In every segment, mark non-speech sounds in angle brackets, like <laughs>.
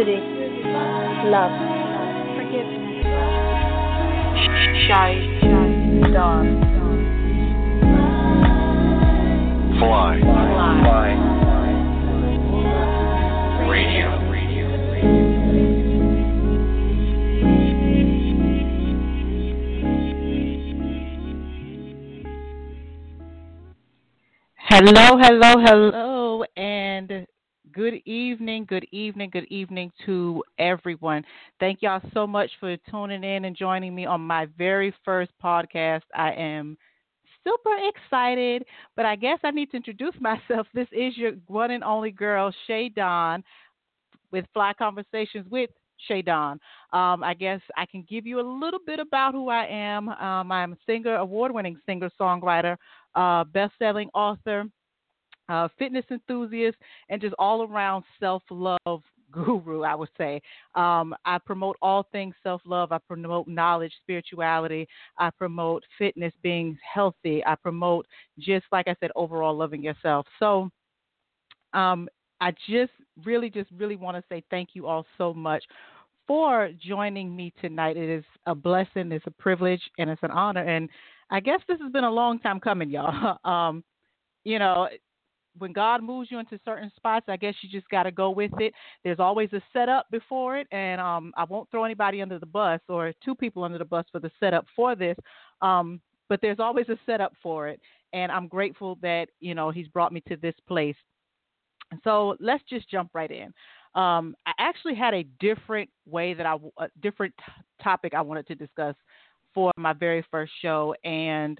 Riveting, love, forgiveness, shy, dawn, Fly. fly, Radio. Hello, hello, hello, good evening, good evening, good evening to everyone. Thank y'all so much for tuning in and joining me on my very first podcast. I am super excited, but I guess I need to introduce <laughs> myself. This is your one and only girl, Che'Don, with Fly Conversations with Che'Don. Um, I guess I can give you a little bit about who I am. Um, I'm a singer, award winning singer songwriter, uh, best selling author, uh, fitness enthusiast, and just all around self love <laughs> guru, I would say. Um, I promote all things self love. I promote knowledge, spirituality. I promote fitness, being healthy. I promote, just like I said, overall loving yourself. So, um, I just really, just really want to say thank you all so much for joining me tonight. It is a blessing, it's a privilege, and it's an honor. And I guess this has been a long time coming, y'all. <laughs> Um, you know, when God moves you into certain spots, I guess you just got to go with it. There's always a setup before it, and um, I won't throw anybody under the bus or two people under the bus for the setup for this. Um, but there's always a setup for it, and I'm grateful that you know He's brought me to this place. So let's just jump right in. Um, I actually had a different way that I, a different t- topic I wanted to discuss for my very first show, and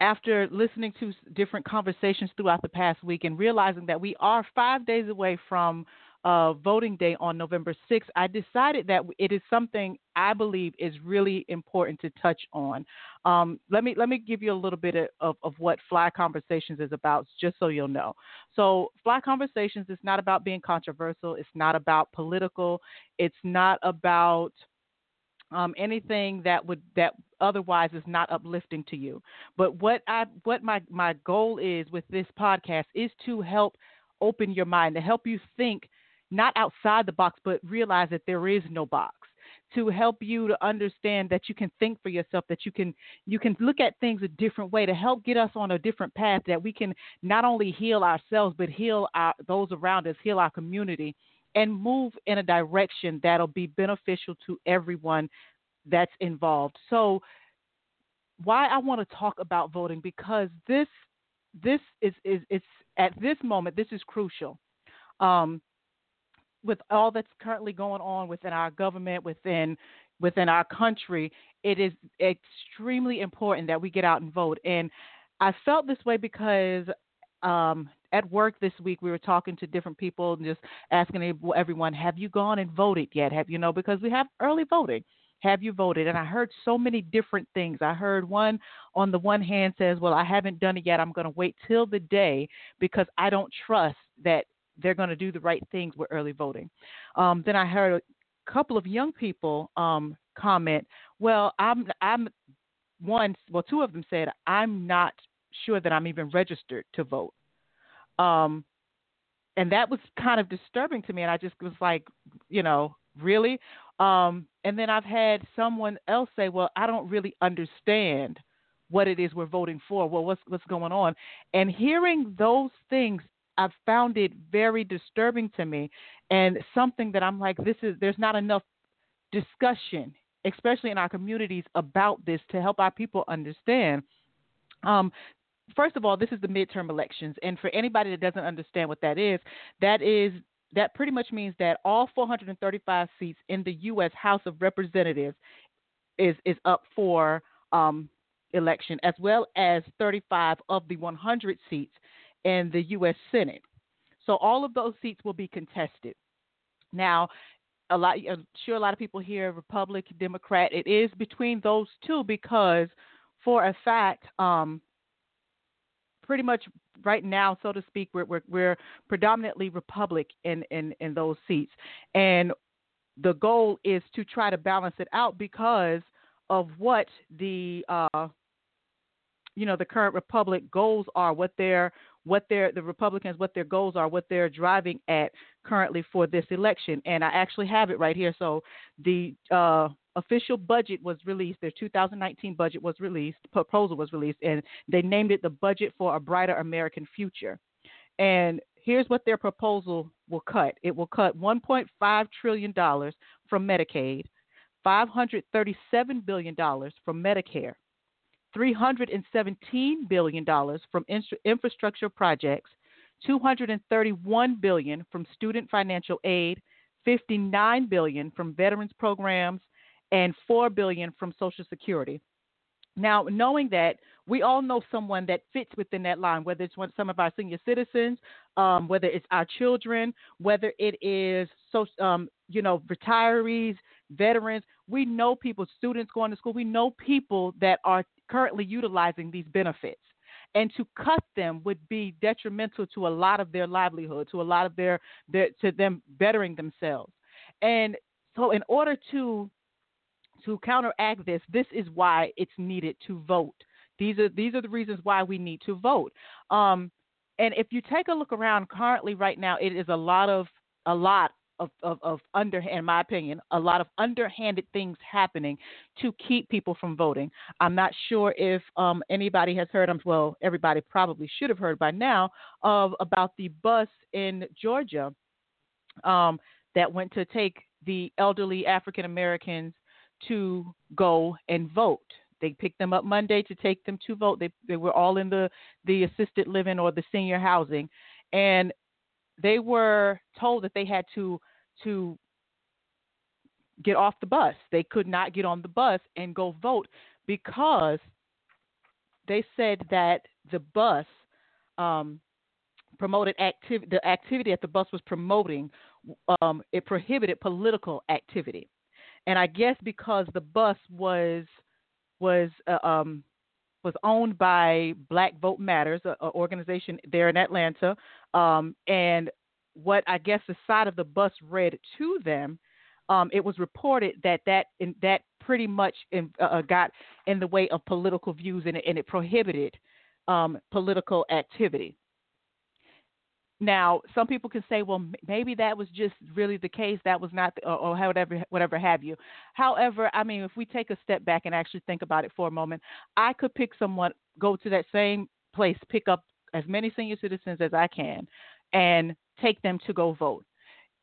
after listening to different conversations throughout the past week and realizing that we are five days away from uh, voting day on November 6th, I decided that it is something I believe is really important to touch on. Um, let me let me give you a little bit of, of what Fly Conversations is about, just so you'll know. So, Fly Conversations is not about being controversial. It's not about political. It's not about um, anything that would that otherwise is not uplifting to you. But what I what my my goal is with this podcast is to help open your mind, to help you think not outside the box, but realize that there is no box. To help you to understand that you can think for yourself, that you can you can look at things a different way, to help get us on a different path, that we can not only heal ourselves but heal our those around us, heal our community, and move in a direction that'll be beneficial to everyone that's involved. So why I want to talk about voting because this this is is it's at this moment this is crucial. Um, with all that's currently going on within our government, within within our country, it is extremely important that we get out and vote. And I felt this way because um, at work this week we were talking to different people and just asking everyone, "Have you gone and voted yet? Have you know?" Because we have early voting. Have you voted? And I heard so many different things. I heard one on the one hand says, Well, I haven't done it yet. I'm going to wait till the day because I don't trust that they're going to do the right things with early voting. Um, then I heard a couple of young people um, comment, Well, I'm, I'm one, well, two of them said, I'm not sure that I'm even registered to vote. Um, and that was kind of disturbing to me. And I just was like, you know, really? Um, and then I've had someone else say, "Well, I don't really understand what it is we're voting for. Well, what's what's going on?" And hearing those things, I've found it very disturbing to me, and something that I'm like, "This is there's not enough discussion, especially in our communities, about this to help our people understand." Um, first of all, this is the midterm elections, and for anybody that doesn't understand what that is, that is that pretty much means that all 435 seats in the U.S. House of Representatives is is up for um, election, as well as 35 of the 100 seats in the U.S. Senate. So all of those seats will be contested. Now, a lot, I'm sure a lot of people here, Republican, Democrat. It is between those two because, for a fact, um, pretty much right now, so to speak, we're we're, we're predominantly Republic in, in in those seats, and the goal is to try to balance it out because of what the uh, you know the current republic goals are, what their what their the Republicans what their goals are, what they're driving at currently for this election. And I actually have it right here. So the uh, official budget was released. Their 2019 budget was released. Proposal was released, and they named it the Budget for a Brighter American Future. And here's what their proposal will cut. It will cut 1.5 trillion dollars from Medicaid, 537 billion dollars from Medicare, $317 billion from infrastructure projects, 231 billion from student financial aid, 59 billion from veterans programs, and 4 billion from Social Security. Now, knowing that we all know someone that fits within that line, whether it's one, some of our senior citizens, um, whether it's our children, whether it is so, um, you know, retirees, veterans. We know people, students going to school. We know people that are currently utilizing these benefits. And to cut them would be detrimental to a lot of their livelihood, to a lot of their, their to them bettering themselves. And so, in order to to counteract this, this is why it's needed to vote. These are these are the reasons why we need to vote. Um, and if you take a look around currently right now, it is a lot of a lot of, of, of under, in my opinion, a lot of underhanded things happening to keep people from voting. I'm not sure if um, anybody has heard, um, well, everybody probably should have heard by now, of about the bus in Georgia um, that went to take the elderly African Americans to go and vote. They picked them up Monday to take them to vote. They they were all in the the assisted living or the senior housing, and they were told that they had to to get off the bus. They could not get on the bus and go vote because they said that the bus um, promoted activity. The activity that the bus was promoting um, it prohibited political activity, and I guess because the bus was was uh, um, was owned by Black Vote Matters, an organization there in Atlanta, um, and what I guess the side of the bus read to them, um, it was reported that that in, that pretty much in, uh, uh, got in the way of political views and and it prohibited um, political activity. Now, some people can say, well, maybe that was just really the case. That was not, or, or whatever, whatever have you. However, I mean, if we take a step back and actually think about it for a moment, I could pick someone, go to that same place, pick up as many senior citizens as I can, and take them to go vote.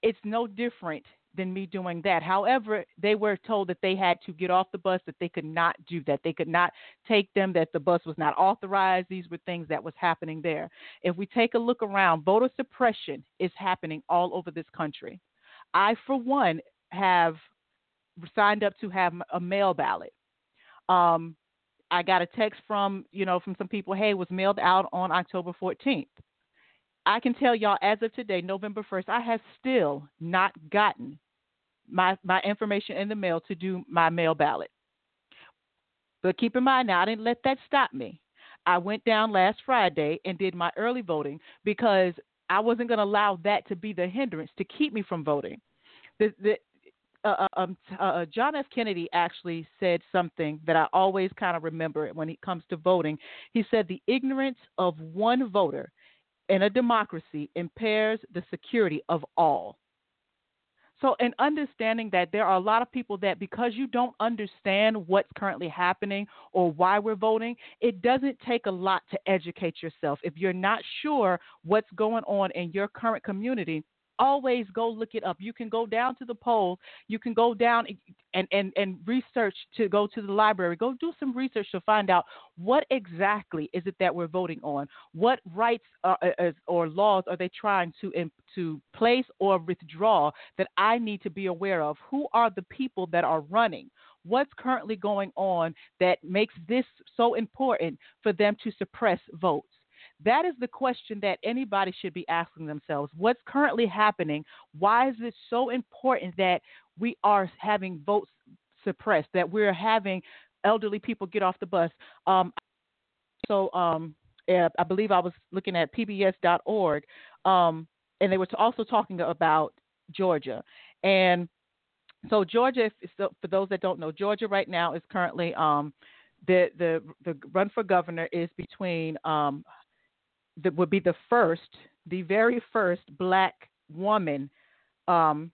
It's no different than me doing that. However, they were told that they had to get off the bus, that they could not do that. They could not take them, that the bus was not authorized. These were things that was happening there. If we take a look around, voter suppression is happening all over this country. I, for one, have signed up to have a mail ballot. Um, I got a text from, you know, from some people, hey, it was mailed out on October 14th. I can tell y'all as of today, November 1st, I have still not gotten my, my information in the mail to do my mail ballot. But keep in mind now, I didn't let that stop me. I went down last Friday and did my early voting because I wasn't going to allow that to be the hindrance to keep me from voting. The, the, uh, uh um, uh, John F. Kennedy actually said something that I always kind of remember when it comes to voting. He said, The ignorance of one voter in a democracy impairs the security of all. So, in understanding that there are a lot of people that because you don't understand what's currently happening or why we're voting, it doesn't take a lot to educate yourself. If you're not sure what's going on in your current community, always go look it up. You can go down to the poll. You can go down and, and, and research to go to the library. Go do some research to find out what exactly is it that we're voting on. What rights are, uh, or laws are they trying to to place or withdraw that I need to be aware of? Who are the people that are running? What's currently going on that makes this so important for them to suppress votes? That is the question that anybody should be asking themselves. What's currently happening? Why is it so important that we are having votes suppressed, that we're having elderly people get off the bus? Um, so um, I believe I was looking at pbs.org, um, and they were also talking about Georgia. And so Georgia, for those that don't know, Georgia right now is currently um, the the the run for governor is between um, that would be the first, the very first black woman um,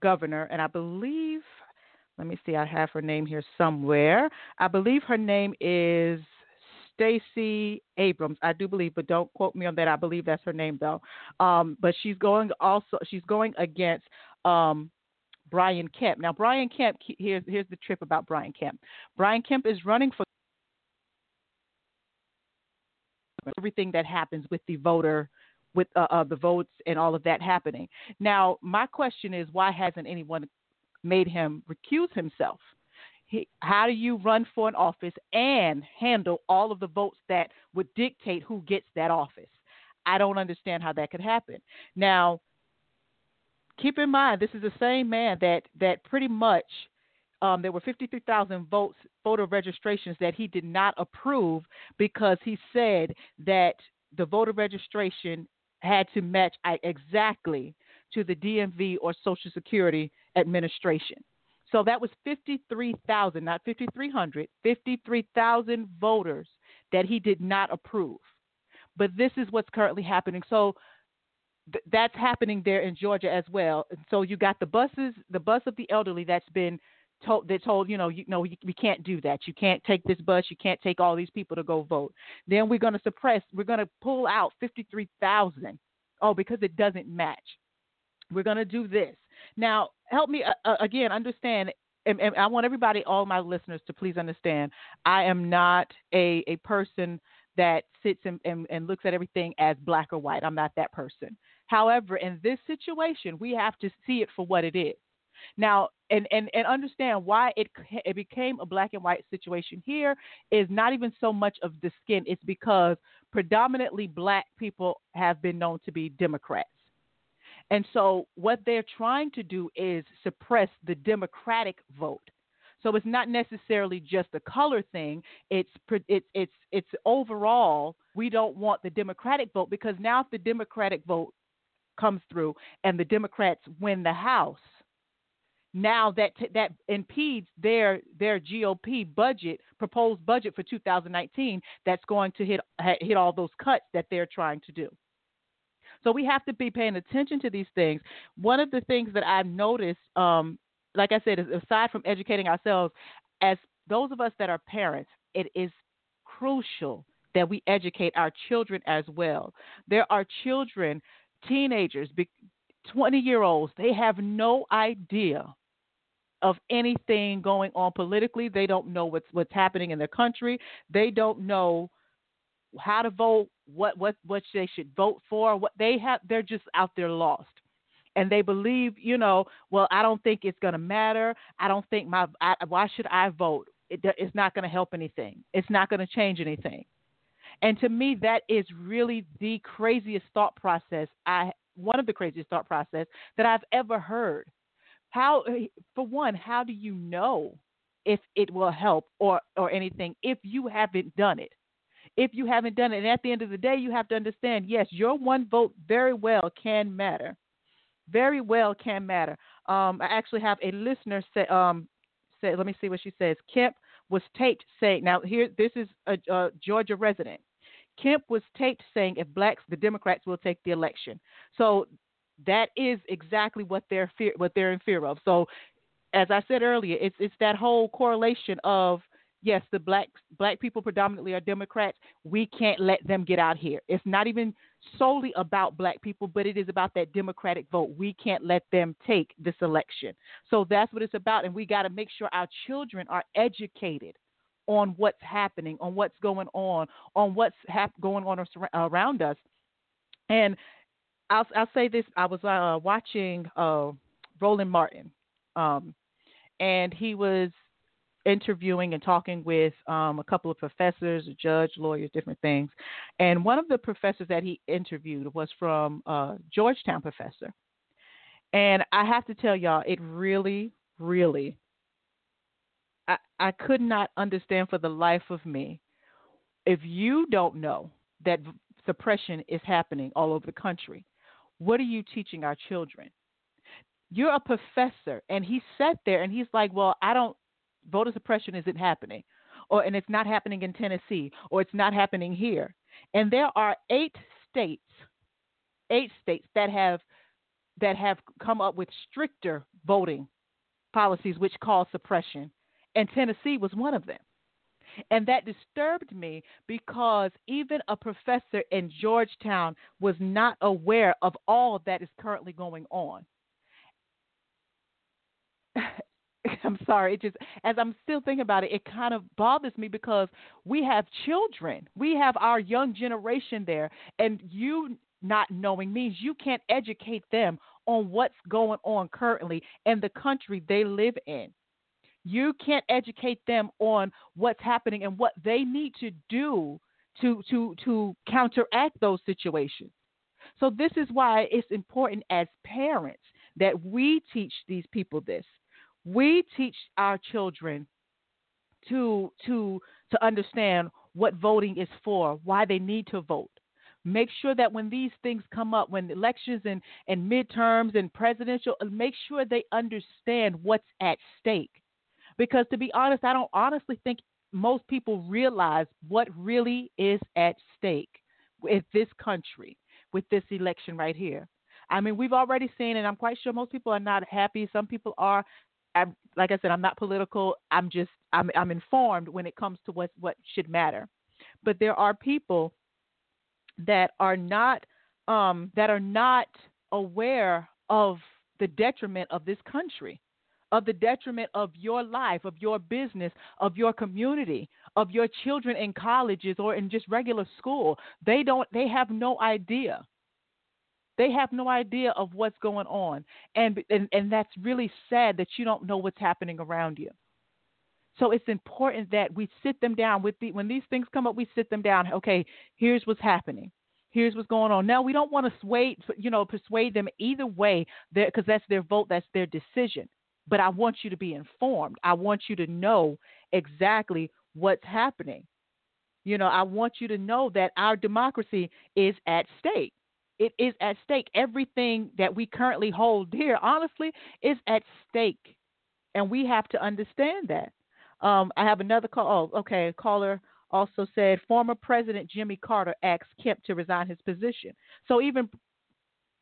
governor, and I believe, let me see, I have her name here somewhere. I believe her name is Stacey Abrams. I do believe, but don't quote me on that. I believe that's her name though. Um, but she's going also. She's going against um, Brian Kemp. Now, Brian Kemp. Here's here's the trip about Brian Kemp. Brian Kemp is running for everything that happens with the voter with uh, uh, the votes and all of that happening. Now, my question is, why hasn't anyone made him recuse himself? He, how do you run for an office and handle all of the votes that would dictate who gets that office? I don't understand how that could happen. Now, keep in mind, this is the same man that that pretty much um, there were 53,000 votes, voter registrations that he did not approve because he said that the voter registration had to match exactly to the DMV or Social Security Administration. So that was 53,000, not 5,300, 53,000 voters that he did not approve. But this is what's currently happening. So th- that's happening there in Georgia as well. So you got the buses, the bus of the elderly that's been told they told you know you know we can't do that. You can't take this bus. You can't take all these people to go vote. Then we're going to suppress we're going to pull out 53,000 oh because it doesn't match. We're going to do this. Now help me uh, uh, again understand and, and, I want everybody all my listeners to please understand I am not a a person that sits and, and, and looks at everything as black or white. I'm not that person. However in this situation we have to see it for what it is now, and, and, and understand why it, it became a black and white situation here is not even so much of the skin. It's because predominantly black people have been known to be Democrats. And so what they're trying to do is suppress the Democratic vote. So it's not necessarily just a color thing. It's it's it's it's overall we don't want the Democratic vote because now if the Democratic vote comes through and the Democrats win the House, now that that impedes their their GOP budget proposed budget for 2019 that's going to hit hit all those cuts that they're trying to do. So we have to be paying attention to these things. One of the things that I've noticed, um, like I said, aside from educating ourselves, as those of us that are parents, it is crucial that we educate our children as well. There are children, teenagers, 20 year olds, they have no idea of anything going on politically. They don't know what's what's happening in their country. They don't know how to vote, what what what they should vote for. What they have, they're just out there lost, and they believe, you know, well, I don't think it's going to matter. I don't think my I, why should I vote? It, it's not going to help anything. It's not going to change anything. And to me, that is really the craziest thought process I one of the craziest thought process that I've ever heard how, eh, for one, how do you know if it will help or or anything if you haven't done it? If you haven't done it, and at the end of the day, you have to understand, yes, your one vote very well can matter. Very well can matter. Um, I actually have a listener say, um, say, let me see what she says. Kemp was taped saying, now here, this is a, a Georgia resident. Kemp was taped saying if blacks, the Democrats will take the election. So that is exactly what they're fear what they're in fear of. So as I said earlier, it's it's that whole correlation of yes, the black black people predominantly are Democrats. We can't let them get out here. It's not even solely about black people, but it is about that Democratic vote. We can't let them take this election. So that's what it's about. And we got to make sure our children are educated on what's happening, on what's going on, on what's hap- going on around us. And I'll, I'll say this I was uh, watching uh, Roland Martin, um, and he was interviewing and talking with um, a couple of professors, a judge, lawyers, different things. And one of the professors that he interviewed was from uh, Georgetown professor. And I have to tell y'all, it really, really, I, I could not understand for the life of me if you don't know that suppression is happening all over the country. What are you teaching our children? You're a professor, and he sat there and he's like, "Well, I don't voter suppression isn't happening, or and it's not happening in Tennessee, or it's not happening here. And there are eight states, eight states that have that have come up with stricter voting policies which cause suppression, and Tennessee was one of them. And that disturbed me because even a professor in Georgetown was not aware of all that is currently going on. <laughs> I'm sorry. It just as I'm still thinking about it, it kind of bothers me because we have children. We have our young generation there, and you not knowing means you can't educate them on what's going on currently in the country they live in. You can't educate them on what's happening and what they need to do to to to counteract those situations. So this is why it's important as parents that we teach these people this we teach our children to to to understand what voting is for, why they need to vote. Make sure that when these things come up, when elections and, and midterms and presidential, make sure they understand what's at stake. Because to be honest, I don't honestly think most people realize what really is at stake with this country, with this election right here. I mean, we've already seen, and I'm quite sure most people are not happy. Some people are. I'm, like I said, I'm not political. I'm just I'm I'm informed when it comes to what what should matter. But there are people that are not um, that are not aware of the detriment of this country, of the detriment of your life, of your business, of your community, of your children in colleges or in just regular school. They don't. They have no idea. They have no idea of what's going on. And, and, and that's really sad that you don't know what's happening around you. So it's important that we sit them down with the, when these things come up, we sit them down. Okay, here's what's happening. Here's what's going on. Now we don't want to sway, you know, persuade them either way, because that's their vote, that's their decision. But I want you to be informed. I want you to know exactly what's happening. You know, I want you to know that our democracy is at stake it is at stake. Everything that we currently hold dear, honestly, is at stake. And we have to understand that. Um, I have another call. Oh, okay. Caller also said former President Jimmy Carter asked Kemp to resign his position. So even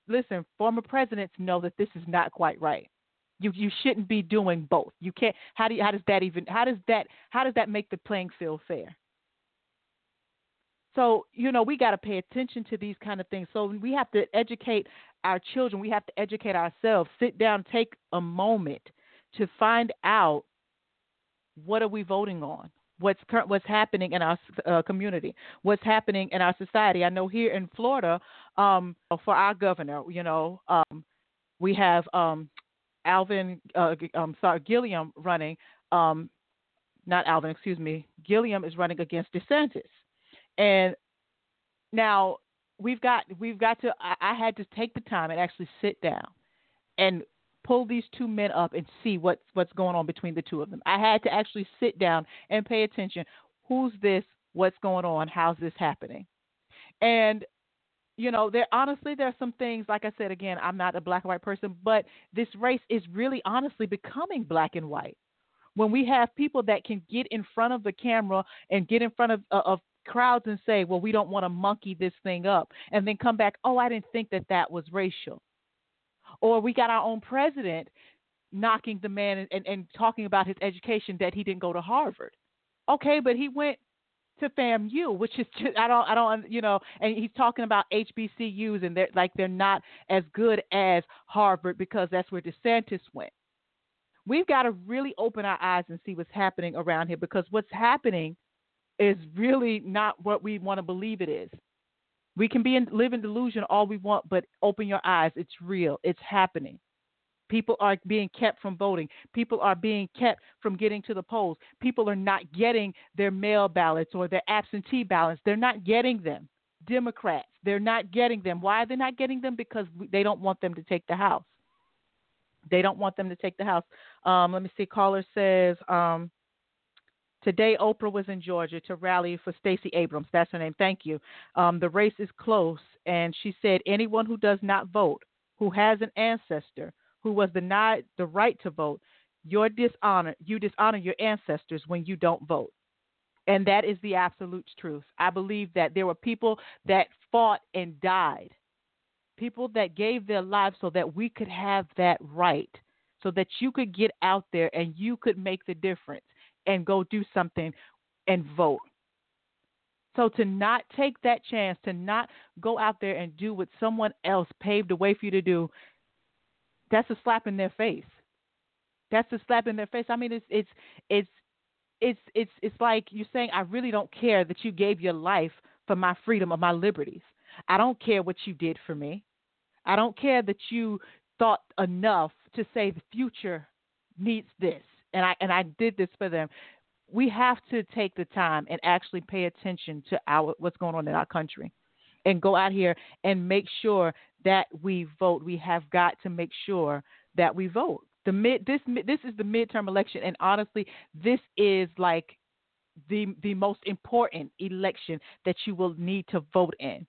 listen, former presidents know that this is not quite right. You you shouldn't be doing both. You can't. How do you, how does that even how does that how does that make the playing field fair? So, you know, we got to pay attention to these kind of things. So, we have to educate our children. We have to educate ourselves. Sit down, take a moment to find out what are we voting on? What's current, what's happening in our uh, community? What's happening in our society? I know here in Florida, um, for our governor, you know, um, we have um, Alvin, uh, um, sorry, Gillum running. Um, not Alvin, excuse me. Gillum is running against DeSantis. And now we've got we've got to I, I had to take the time and actually sit down and pull these two men up and see what's what's going on between the two of them. I had to actually sit down and pay attention. Who's this? What's going on? How's this happening? And you know, there honestly there are some things like I said again, I'm not a black and white person, but this race is really honestly becoming black and white. When we have people that can get in front of the camera and get in front of uh, of crowds and say, well, we don't want to monkey this thing up, and then come back, oh, I didn't think that that was racial. Or we got our own president knocking the man and, and, and talking about his education that he didn't go to Harvard. Okay, but he went to FAMU, which is just, I don't I don't you know, and he's talking about HBCUs and they're like they're not as good as Harvard because that's where DeSantis went. We've got to really open our eyes and see what's happening around here because what's happening is really not what we want to believe it is. We can be in live in delusion all we want, but open your eyes. It's real. It's happening. People are being kept from voting. People are being kept from getting to the polls. People are not getting their mail ballots or their absentee ballots. They're not getting them. Democrats, they're not getting them. Why are they not getting them? Because they don't want them to take the House. They don't want them to take the House. Um, let me see. Caller says, um, Today, Oprah was in Georgia to rally for Stacey Abrams. That's her name. Thank you. Um, the race is close, and she said anyone who does not vote, who has an ancestor who was denied the right to vote, your dishonor, you dishonor your ancestors when you don't vote. And that is the absolute truth. I believe that there were people that fought and died, people that gave their lives so that we could have that right, so that you could get out there and you could make the difference and go do something and vote. So to not take that chance, to not go out there and do what someone else paved the way for you to do, that's a slap in their face. That's a slap in their face. I mean, it's it's it's it's it's it's like you're saying, I really don't care that you gave your life for my freedom or my liberties. I don't care what you did for me. I don't care that you thought enough to say the future needs this and I and I did this for them. We have to take the time and actually pay attention to our what's going on in our country, and go out here and make sure that we vote. We have got to make sure that we vote. The mid this this is the midterm election, and honestly, this is like the the most important election that you will need to vote in.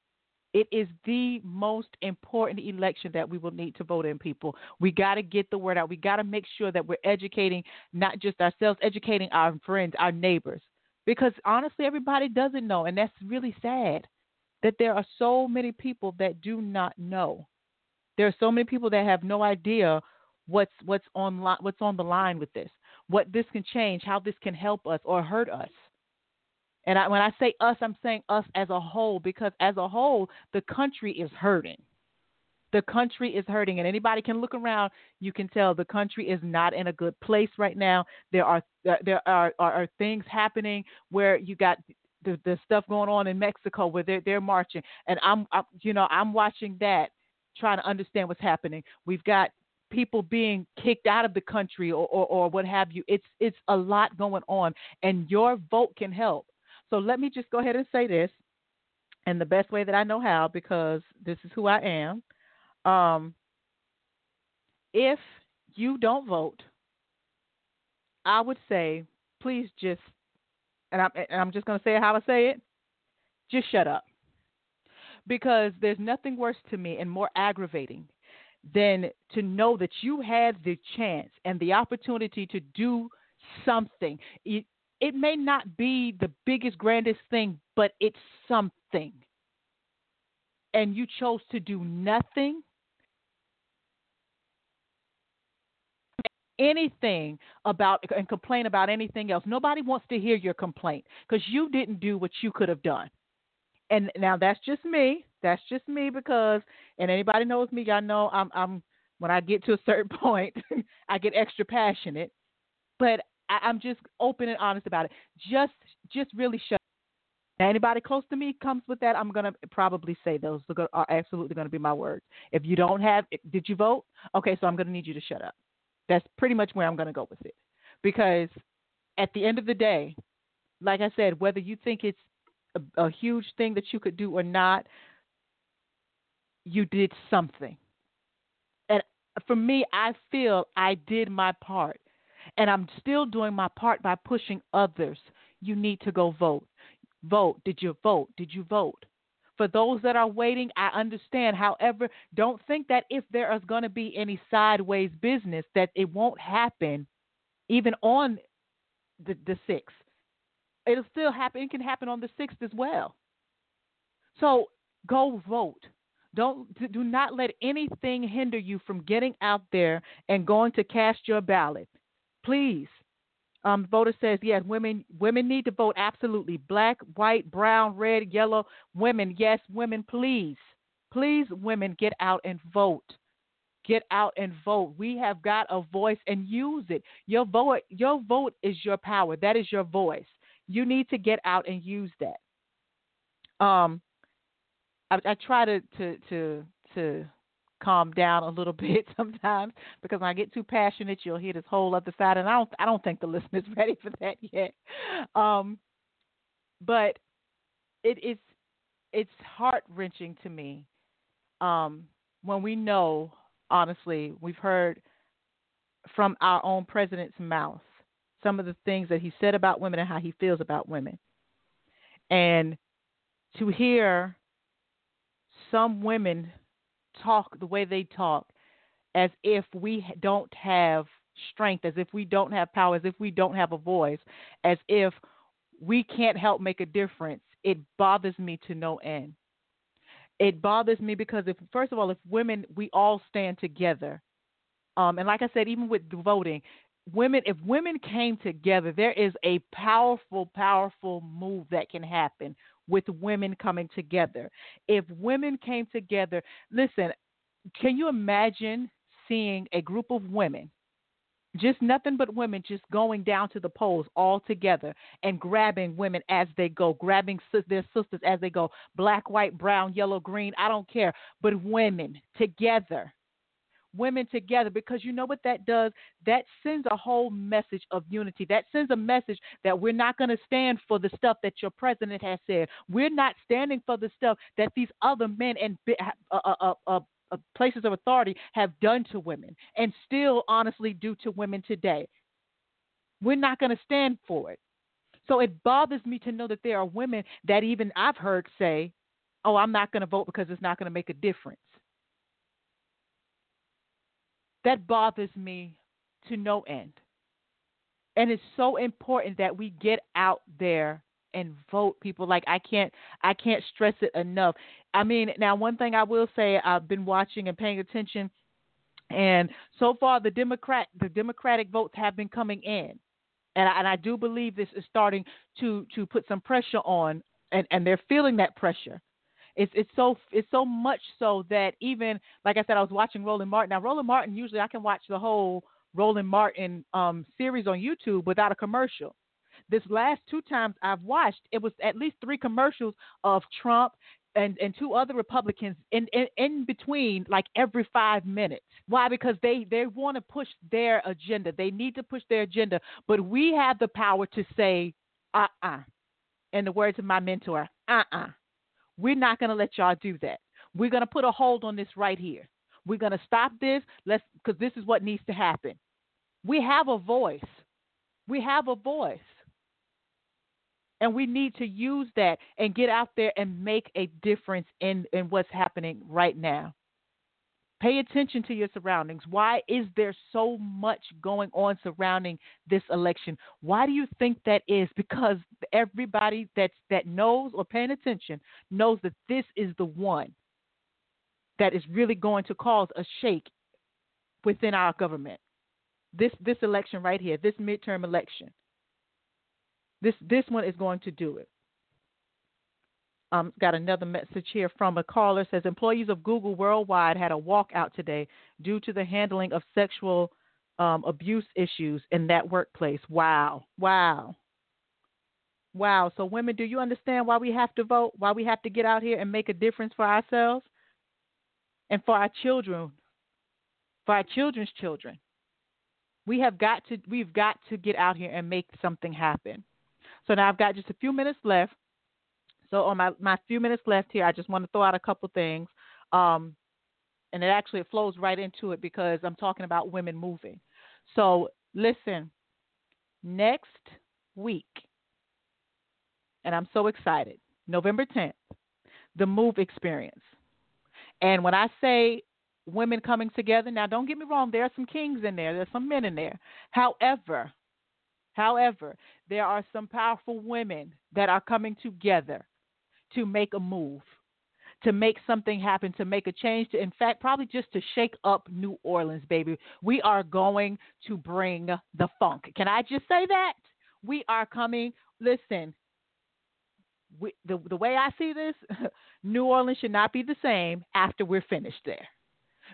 It is the most important election that we will need to vote in, people. We got to get the word out. We got to make sure that we're educating not just ourselves, educating our friends, our neighbors. Because honestly, everybody doesn't know. And that's really sad that there are so many people that do not know. There are so many people that have no idea what's what's on what's on the line with this, what this can change, how this can help us or hurt us. And I, when I say us, I'm saying us as a whole because as a whole, the country is hurting. The country is hurting, and anybody can look around. You can tell the country is not in a good place right now. There are there are, are, are things happening where you got the, the stuff going on in Mexico where they're they're marching, and I'm, I'm you know I'm watching that, trying to understand what's happening. We've got people being kicked out of the country or, or, or what have you. It's it's a lot going on, and your vote can help. So let me just go ahead and say this, and the best way that I know how, because this is who I am. Um, if you don't vote, I would say, please just, and I'm, and I'm just going to say how I say it, just shut up. Because there's nothing worse to me and more aggravating than to know that you had the chance and the opportunity to do something It, it may not be the biggest, grandest thing, but it's something. And you chose to do nothing. Anything about and complain about anything else. Nobody wants to hear your complaint because you didn't do what you could have done. And now that's just me. That's just me because, and anybody knows me, y'all know I'm, I'm when I get to a certain <laughs> point, I get extra passionate. But I, am just open and honest about it. Just just really shut. Now, anybody close to me comes with that, I'm gonna probably say those are absolutely gonna be my words. If you don't have, did you vote? Okay, so I'm gonna need you to shut up. That's pretty much where I'm gonna go with it, because at the end of the day, like I said, whether you think it's a, a huge thing that you could do or not, you did something. And for me, I feel I did my part. And I'm still doing my part by pushing others. You need to go vote. Vote. Did you vote? Did you vote? For those that are waiting, I understand. However, don't think that if there is going to be any sideways business, that it won't happen even on the, the 6th. It'll still happen. It can happen on the 6th as well. So go vote. Don't do not let anything hinder you from getting out there and going to cast your ballot please. Um, voter says yes, women women need to vote absolutely. Black, white, brown, red, yellow. Women, yes, women, please, please, women, get out and vote. Get out and vote. We have got a voice and use it. Your vote, your vote is your power. That is your voice. You need to get out and use that. Um, I, I try to to to to calm down a little <laughs> bit sometimes because when I get too passionate, you'll hear this whole other side, and I don't I don't think the listener's <laughs> ready for that yet. Um, but it's it's heart wrenching to me um, when we know honestly, we've heard from our own president's mouth some of the things that he said about women and how he feels about women. And to hear some women talk the way they talk as if we don't have strength, as if we don't have power, as if we don't have a voice, as if we can't help make a difference, it bothers me to no end. It bothers me because if first of all, if women we all stand together, um, and like I said, even with voting, women if women came together, there is a powerful, powerful move that can happen with women coming together. If women came together, listen, can you imagine seeing a group of women just nothing but women just going down to the polls all together and grabbing women as they go, grabbing their sisters as they go, black, white, brown, yellow, green, I don't care, but women together. Women together because you know what that does? That sends a whole message of unity. That sends a message that we're not going to stand for the stuff that your president has said. We're not standing for the stuff that these other men and uh, uh, uh, uh uh, places of authority have done to women and still honestly do to women today. We're not going to stand for it. So it bothers me to know that there are women that even I've heard say, oh, I'm not going to vote because it's not going to make a difference. That bothers me to no end. And it's so important that we get out there and vote people. Like i can't i can't stress it enough. I mean now one thing i will say i've been watching and paying attention and so far the democrat the democratic votes have been coming in. And I, and I do believe this is starting to to put some pressure on and and they're feeling that pressure it's it's so it's so much so that even like I said, I was watching Roland Martin. Now Roland Martin, usually I can watch the whole Roland Martin um, series on YouTube without a commercial. This last two times I've watched, it was at least three commercials of Trump and, and two other Republicans in, in, in between, like every five minutes. Why? Because they, they want to push their agenda. They need to push their agenda. But we have the power to say, uh uh-uh. uh. In the words of my mentor, uh uh-uh. uh. We're not going to let y'all do that. We're going to put a hold on this right here. We're going to stop this. Let's because this is what needs to happen. We have a voice. We have a voice. And we need to use that and get out there and make a difference in, in what's happening right now. Pay attention to your surroundings. Why is there so much going on surrounding this election? Why do you think that is? Because everybody that's that knows or paying attention knows that this is the one that is really going to cause a shake within our government. This this election right here, this midterm election. This this one is going to do it. Um, got another message here from a caller says employees of Google worldwide had a walkout today due to the handling of sexual um, abuse issues in that workplace. Wow, wow, wow. So women, do you understand why we have to vote? Why we have to get out here and make a difference for ourselves and for our children, for our children's children? We have got to we've got to get out here and make something happen. So now I've got just a few minutes left. So on my, my few minutes left here, I just want to throw out a couple things. Um, and it actually flows right into it because I'm talking about women moving. So listen, next week, and I'm so excited, November 10th, the Move Experience. And when I say women coming together, now don't get me wrong, there are some kings in there, there's some men in there. However, However, there are some powerful women that are coming together to make a move, to make something happen, to make a change, to, in fact, probably just to shake up New Orleans, baby. We are going to bring the funk. Can I just say that? We are coming. Listen, we, the, the way I see this, <laughs> New Orleans should not be the same after we're finished there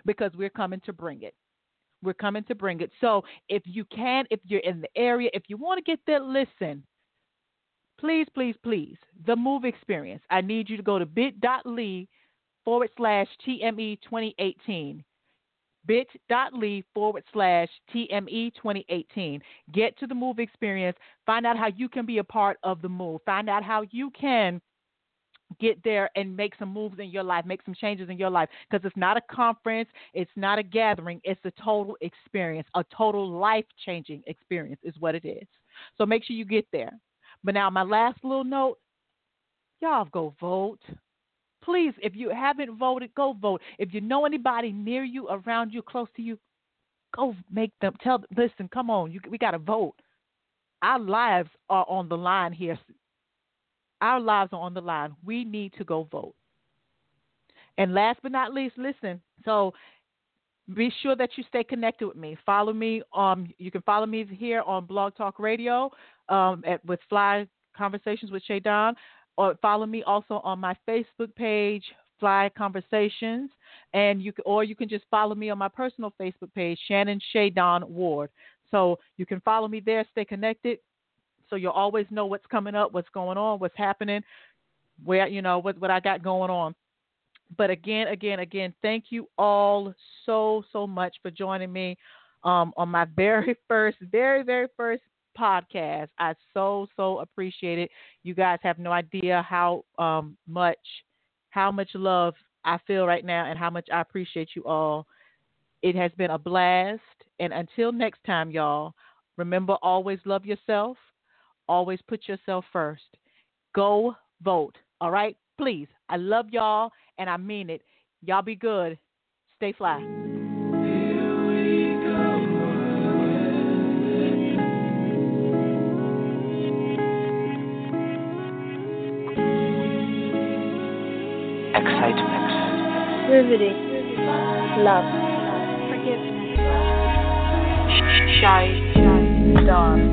because we're coming to bring it. We're coming to bring it. So if you can, if you're in the area, if you want to get there, listen. Please, please, please. The move experience. I need you to go to bit.ly forward slash TME 2018 bit.ly forward slash TME 2018. Get to the move experience. Find out how you can be a part of the move. Find out how you can get there and make some moves in your life, make some changes in your life. Because it's not a conference, it's not a gathering, it's a total experience, a total life changing experience, is what it is. So make sure you get there. But now, my last little note y'all go vote. Please, if you haven't voted, go vote. If you know anybody near you, around you, close to you, go make them tell them, listen, come on, you, we got to vote. Our lives are on the line here our lives are on the line. We need to go vote. And last but not least, listen. So be sure that you stay connected with me. Follow me. Um, you can follow me here on Blog Talk Radio um, at, with Fly Conversations with Che'Don, or follow me also on my Facebook page, Fly Conversations, and you can, or you can just follow me on my personal Facebook page, Shannon Che'Don Ward. So you can follow me there. Stay connected so you'll always know what's coming up, what's going on, what's happening, where you know what what I got going on. But again, again, again, thank you all so so much for joining me um, on my <laughs> very first, very very first podcast. I so so appreciate it. You guys have no idea how um, much how much love I feel right now and how much I appreciate you all. It has been a blast. And until next time, y'all, remember always love yourself Always put yourself first. Go vote. All right? Please. I love y'all and I mean it. Y'all be good. Stay fly. Excitement. Riveting. Love. Forgiveness. Shy. Dawn.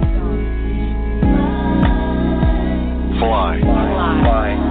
Fly. Fly. Radio.